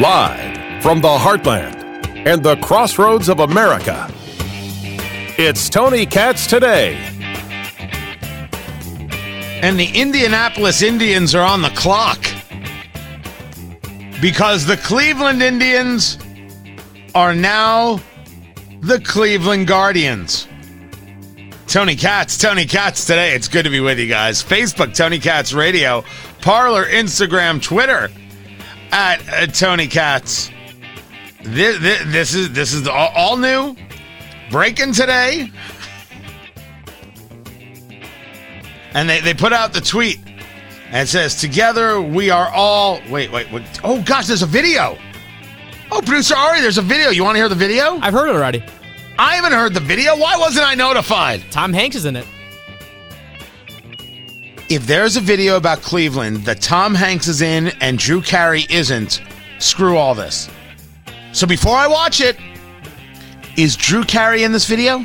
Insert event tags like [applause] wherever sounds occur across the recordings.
Live from the heartland and the crossroads of America, it's Tony Katz today. And the Indianapolis Indians are on the clock because the Cleveland Indians are now the Cleveland Guardians. Tony Katz, Tony Katz today. It's good to be with you guys. Facebook, Tony Katz Radio, Parler, Instagram, Twitter at uh, Tony Katz. This, this, this is this is all, all new, breaking today. And they, they put out the tweet and it says, Together we are all. Wait, wait, wait. Oh, gosh, there's a video. Oh, producer Ari, there's a video. You want to hear the video? I've heard it already. I haven't heard the video. Why wasn't I notified? Tom Hanks is in it. If there's a video about Cleveland that Tom Hanks is in and Drew Carey isn't, screw all this. So before I watch it, is Drew Carey in this video?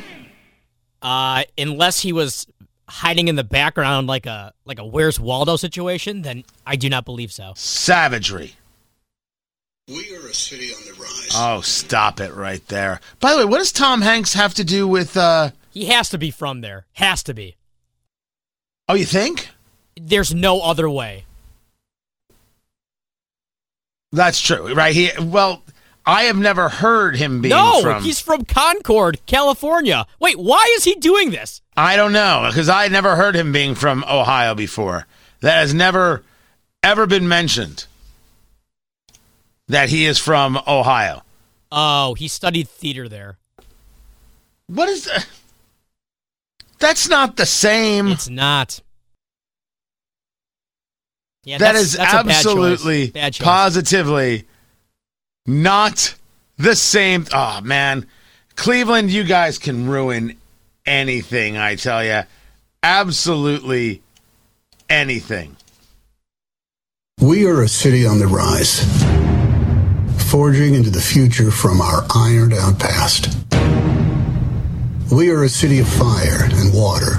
Uh, unless he was hiding in the background like a like a Where's Waldo situation, then I do not believe so. Savagery. We are a city on the rise. Oh, stop it right there. By the way, what does Tom Hanks have to do with uh He has to be from there. Has to be. Oh, you think? There's no other way. That's true, right? He well, I have never heard him being no, from. he's from Concord, California. Wait, why is he doing this? I don't know because I never heard him being from Ohio before. That has never ever been mentioned. That he is from Ohio. Oh, he studied theater there. What is that? That's not the same. It's not. Yeah, that that's, is that's a bad choice. absolutely, Bad choice. positively not the same. Oh man, Cleveland, you guys can ruin anything. I tell you, absolutely anything. We are a city on the rise, forging into the future from our ironed out past. We are a city of fire and water,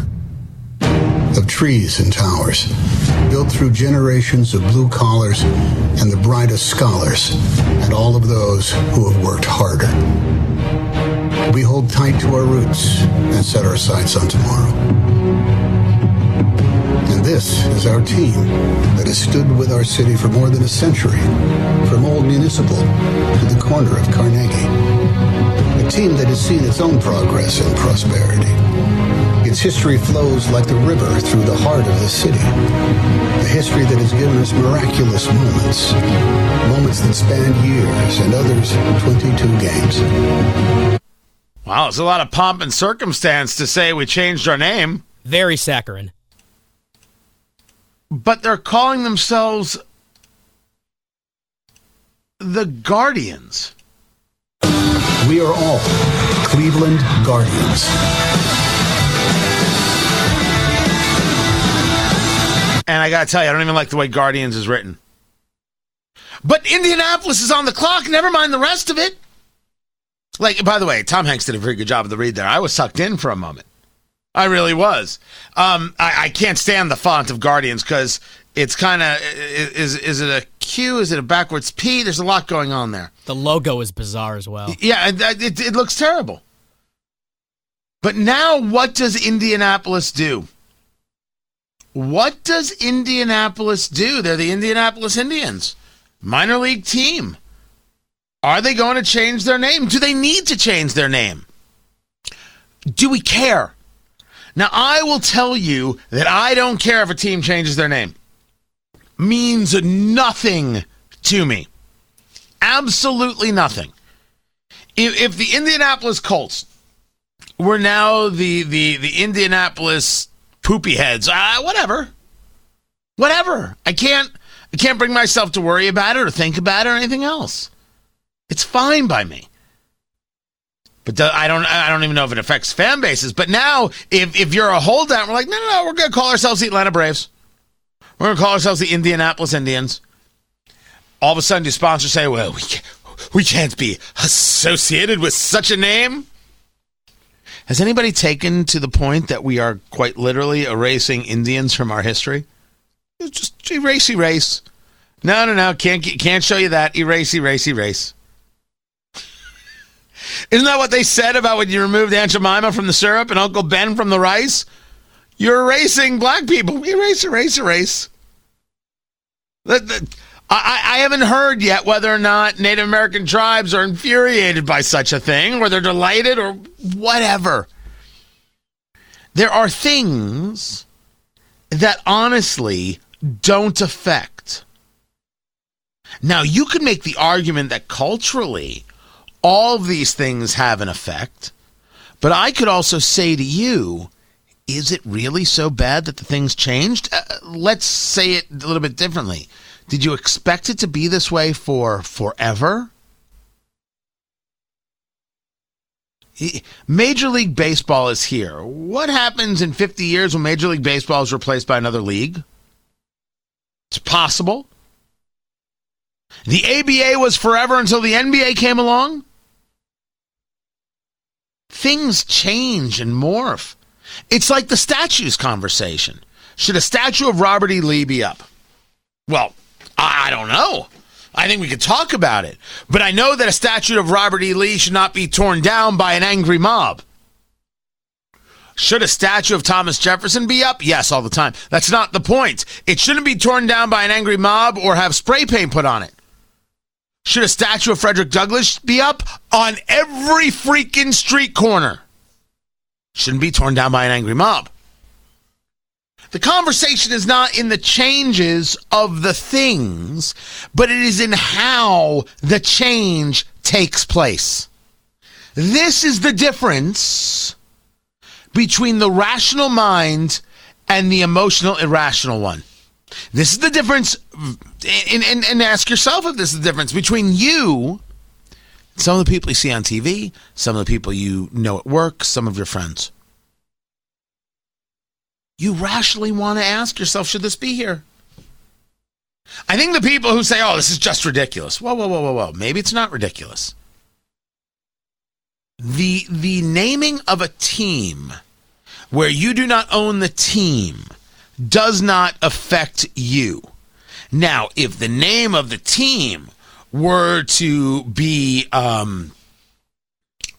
of trees and towers, built through generations of blue collars and the brightest scholars, and all of those who have worked harder. We hold tight to our roots and set our sights on tomorrow. And this is our team that has stood with our city for more than a century, from Old Municipal to the corner of Carnegie. A team that has seen its own progress and prosperity. Its history flows like the river through the heart of the city. A history that has given us miraculous moments. Moments that spanned years and others 22 games. Wow, it's a lot of pomp and circumstance to say we changed our name, Very saccharine. but they're calling themselves the Guardians. We are all Cleveland Guardians. And I gotta tell you, I don't even like the way Guardians is written. But Indianapolis is on the clock. Never mind the rest of it. Like, by the way, Tom Hanks did a very good job of the read there. I was sucked in for a moment. I really was. Um, I, I can't stand the font of Guardians because it's kind of is is it a Q? Is it a backwards P? There's a lot going on there. The logo is bizarre as well. Yeah, it, it, it looks terrible. But now, what does Indianapolis do? What does Indianapolis do? They're the Indianapolis Indians, minor league team. Are they going to change their name? Do they need to change their name? Do we care? Now, I will tell you that I don't care if a team changes their name. Means nothing to me. Absolutely nothing. If, if the Indianapolis Colts were now the the the Indianapolis poopy heads, uh, whatever, whatever. I can't I can't bring myself to worry about it or think about it or anything else. It's fine by me. But I don't I don't even know if it affects fan bases. But now, if if you're a holdout, we're like, no, no, no, we're gonna call ourselves the Atlanta Braves. We're gonna call ourselves the Indianapolis Indians. All of a sudden, your sponsors say, well, we can't, we can't be associated with such a name. Has anybody taken to the point that we are quite literally erasing Indians from our history? Just erase, erase. No, no, no. Can't can't show you that. Erase, erase, erase. [laughs] Isn't that what they said about when you removed Aunt Jemima from the syrup and Uncle Ben from the rice? You're erasing black people. Erase, erase, erase. I, I haven't heard yet whether or not Native American tribes are infuriated by such a thing, or they're delighted, or whatever. There are things that honestly don't affect. Now, you could make the argument that culturally, all of these things have an effect, but I could also say to you, is it really so bad that the things changed? Uh, let's say it a little bit differently. Did you expect it to be this way for forever? Major League Baseball is here. What happens in 50 years when Major League Baseball is replaced by another league? It's possible. The ABA was forever until the NBA came along. Things change and morph. It's like the statues conversation. Should a statue of Robert E. Lee be up? Well, I don't know. I think we could talk about it. But I know that a statue of Robert E. Lee should not be torn down by an angry mob. Should a statue of Thomas Jefferson be up? Yes, all the time. That's not the point. It shouldn't be torn down by an angry mob or have spray paint put on it. Should a statue of Frederick Douglass be up? On every freaking street corner. Shouldn't be torn down by an angry mob. The conversation is not in the changes of the things, but it is in how the change takes place. This is the difference between the rational mind and the emotional irrational one. This is the difference, and, and, and ask yourself if this is the difference between you, some of the people you see on TV, some of the people you know at work, some of your friends you rationally want to ask yourself, should this be here? I think the people who say, oh, this is just ridiculous. Whoa, whoa, whoa, whoa, whoa. Maybe it's not ridiculous. The, the naming of a team where you do not own the team does not affect you. Now, if the name of the team were to be um,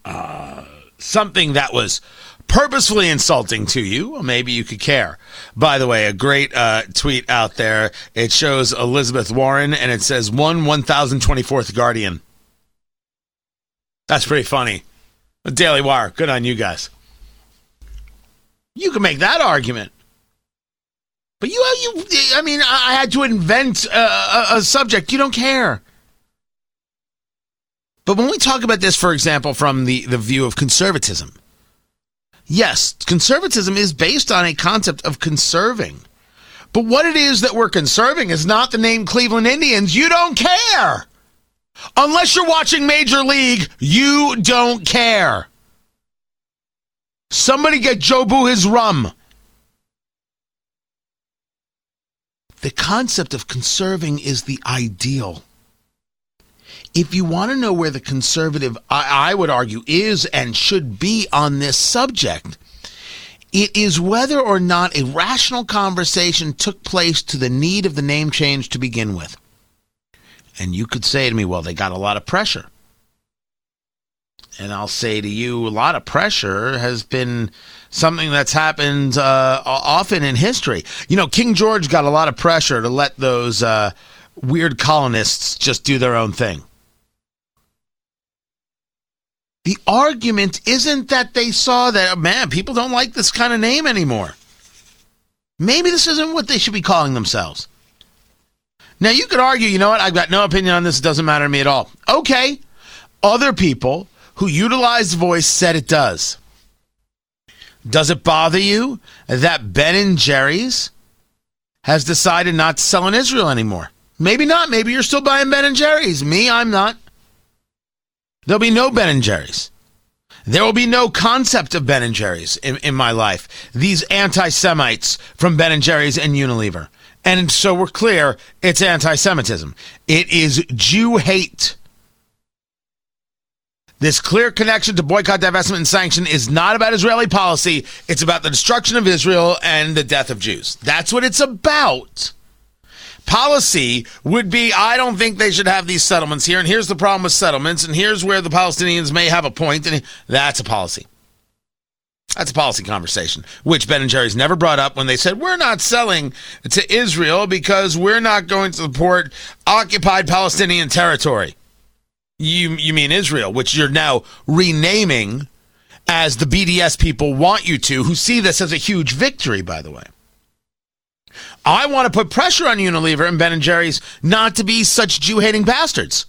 uh, something that was purposefully insulting to you, maybe you could care. By the way, a great uh, tweet out there. It shows Elizabeth Warren and it says one 1024th Guardian. That's pretty funny. Daily Wire, good on you guys. You can make that argument. But you, you, I mean, I had to invent a, a, a subject. You don't care. But when we talk about this, for example, from the, the view of conservatism, yes, conservatism is based on a concept of conserving. But what it is that we're conserving is not the name Cleveland Indians. You don't care. Unless you're watching Major League, you don't care. Somebody get Jobu his rum. The concept of conserving is the ideal if you want to know where the conservative, I, I would argue, is and should be on this subject, it is whether or not a rational conversation took place to the need of the name change to begin with. And you could say to me, well, they got a lot of pressure. And I'll say to you, a lot of pressure has been something that's happened uh, often in history. You know, King George got a lot of pressure to let those uh, weird colonists just do their own thing. The argument isn't that they saw that, man, people don't like this kind of name anymore. Maybe this isn't what they should be calling themselves. Now, you could argue, you know what, I've got no opinion on this, it doesn't matter to me at all. Okay. Other people who utilize voice said it does. Does it bother you that Ben and Jerry's has decided not to sell in Israel anymore? Maybe not. Maybe you're still buying Ben and Jerry's. Me, I'm not. There'll be no Ben and Jerry's. There will be no concept of Ben and Jerry's in, in my life. These anti Semites from Ben and Jerry's and Unilever. And so we're clear it's anti Semitism. It is Jew hate. This clear connection to boycott, divestment, and sanction is not about Israeli policy. It's about the destruction of Israel and the death of Jews. That's what it's about. Policy would be I don't think they should have these settlements here, and here's the problem with settlements, and here's where the Palestinians may have a point, and that's a policy. That's a policy conversation, which Ben and Jerry's never brought up when they said we're not selling to Israel because we're not going to support occupied Palestinian territory. You you mean Israel, which you're now renaming as the BDS people want you to, who see this as a huge victory, by the way. I want to put pressure on Unilever and Ben and Jerry's not to be such Jew hating bastards.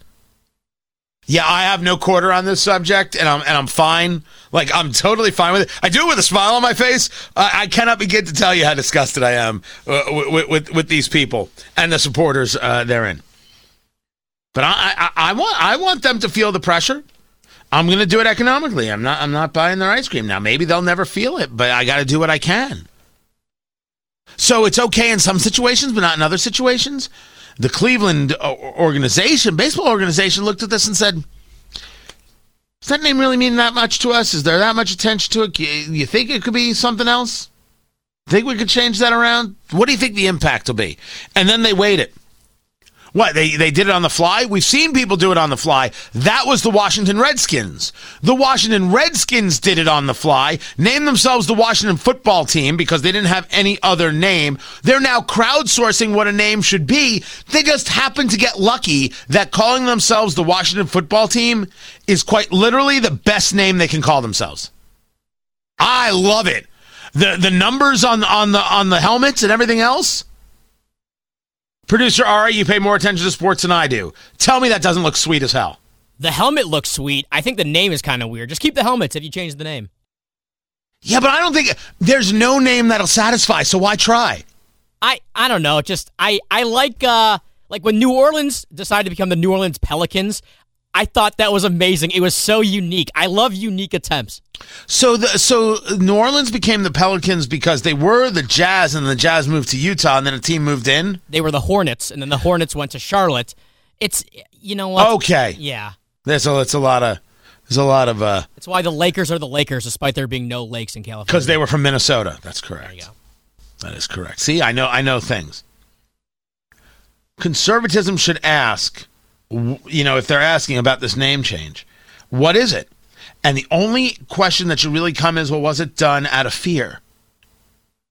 Yeah, I have no quarter on this subject, and I'm and I'm fine. Like I'm totally fine with it. I do it with a smile on my face. I cannot begin to tell you how disgusted I am uh, with, with, with these people and the supporters uh, therein. But I, I, I want I want them to feel the pressure. I'm going to do it economically. I'm not I'm not buying their ice cream now. Maybe they'll never feel it, but I got to do what I can. So it's okay in some situations, but not in other situations. The Cleveland organization, baseball organization, looked at this and said, "Does that name really mean that much to us? Is there that much attention to it? You think it could be something else? Think we could change that around? What do you think the impact will be?" And then they weighed it. What they they did it on the fly? We've seen people do it on the fly. That was the Washington Redskins. The Washington Redskins did it on the fly. Named themselves the Washington Football Team because they didn't have any other name. They're now crowdsourcing what a name should be. They just happen to get lucky that calling themselves the Washington Football Team is quite literally the best name they can call themselves. I love it. The the numbers on on the on the helmets and everything else Producer Ari, you pay more attention to sports than I do. Tell me that doesn't look sweet as hell. The helmet looks sweet. I think the name is kind of weird. Just keep the helmets if you change the name. Yeah, but I don't think there's no name that'll satisfy, so why try? I I don't know. Just I I like uh like when New Orleans decided to become the New Orleans Pelicans. I thought that was amazing. It was so unique. I love unique attempts. So the so New Orleans became the Pelicans because they were the Jazz and the Jazz moved to Utah and then a team moved in. They were the Hornets and then the Hornets went to Charlotte. It's you know what? Okay. Yeah. There's a it's a lot of there's a lot of uh That's why the Lakers are the Lakers despite there being no lakes in California. Because they were from Minnesota. That's correct. That is correct. See, I know I know things. Conservatism should ask you know, if they're asking about this name change, what is it? And the only question that should really come is, well, was it done out of fear?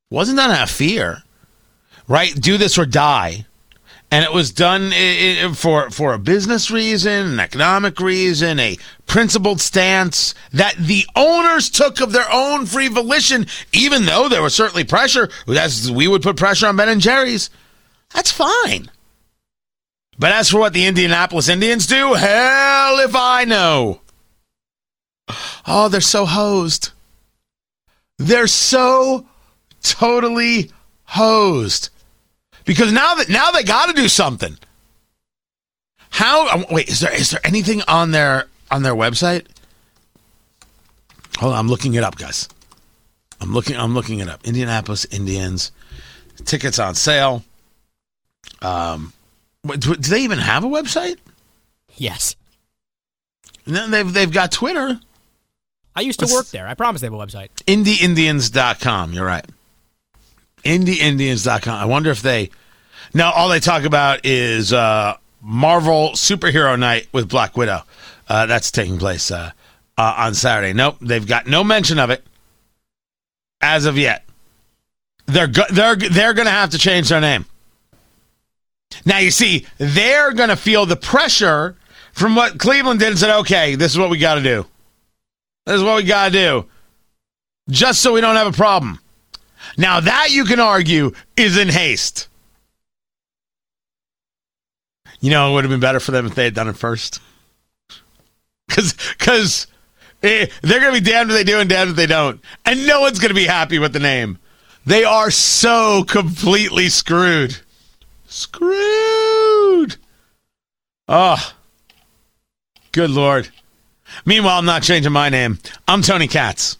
Wasn't done out of fear, right? Do this or die. And it was done for for a business reason, an economic reason, a principled stance that the owners took of their own free volition, even though there was certainly pressure. As we would put pressure on Ben and Jerry's. That's fine. But as for what the Indianapolis Indians do, hell if I know. Oh, they're so hosed. They're so totally hosed. Because now that now they got to do something. How um, wait, is there is there anything on their on their website? Hold on, I'm looking it up, guys. I'm looking I'm looking it up. Indianapolis Indians tickets on sale. Um do they even have a website? Yes. And then they've they've got Twitter. I used to What's, work there. I promise they have a website. IndyIndians.com. You're right. IndyIndians.com. I wonder if they. Now, all they talk about is uh, Marvel Superhero Night with Black Widow. Uh, that's taking place uh, uh on Saturday. Nope, they've got no mention of it as of yet. They're go- they're they're going to have to change their name. Now, you see, they're going to feel the pressure from what Cleveland did and said, okay, this is what we got to do. This is what we got to do. Just so we don't have a problem. Now, that you can argue is in haste. You know, it would have been better for them if they had done it first. Because because eh, they're going to be damned if they do and damned if they don't. And no one's going to be happy with the name. They are so completely screwed. Screwed. Oh, good Lord. Meanwhile, I'm not changing my name. I'm Tony Katz.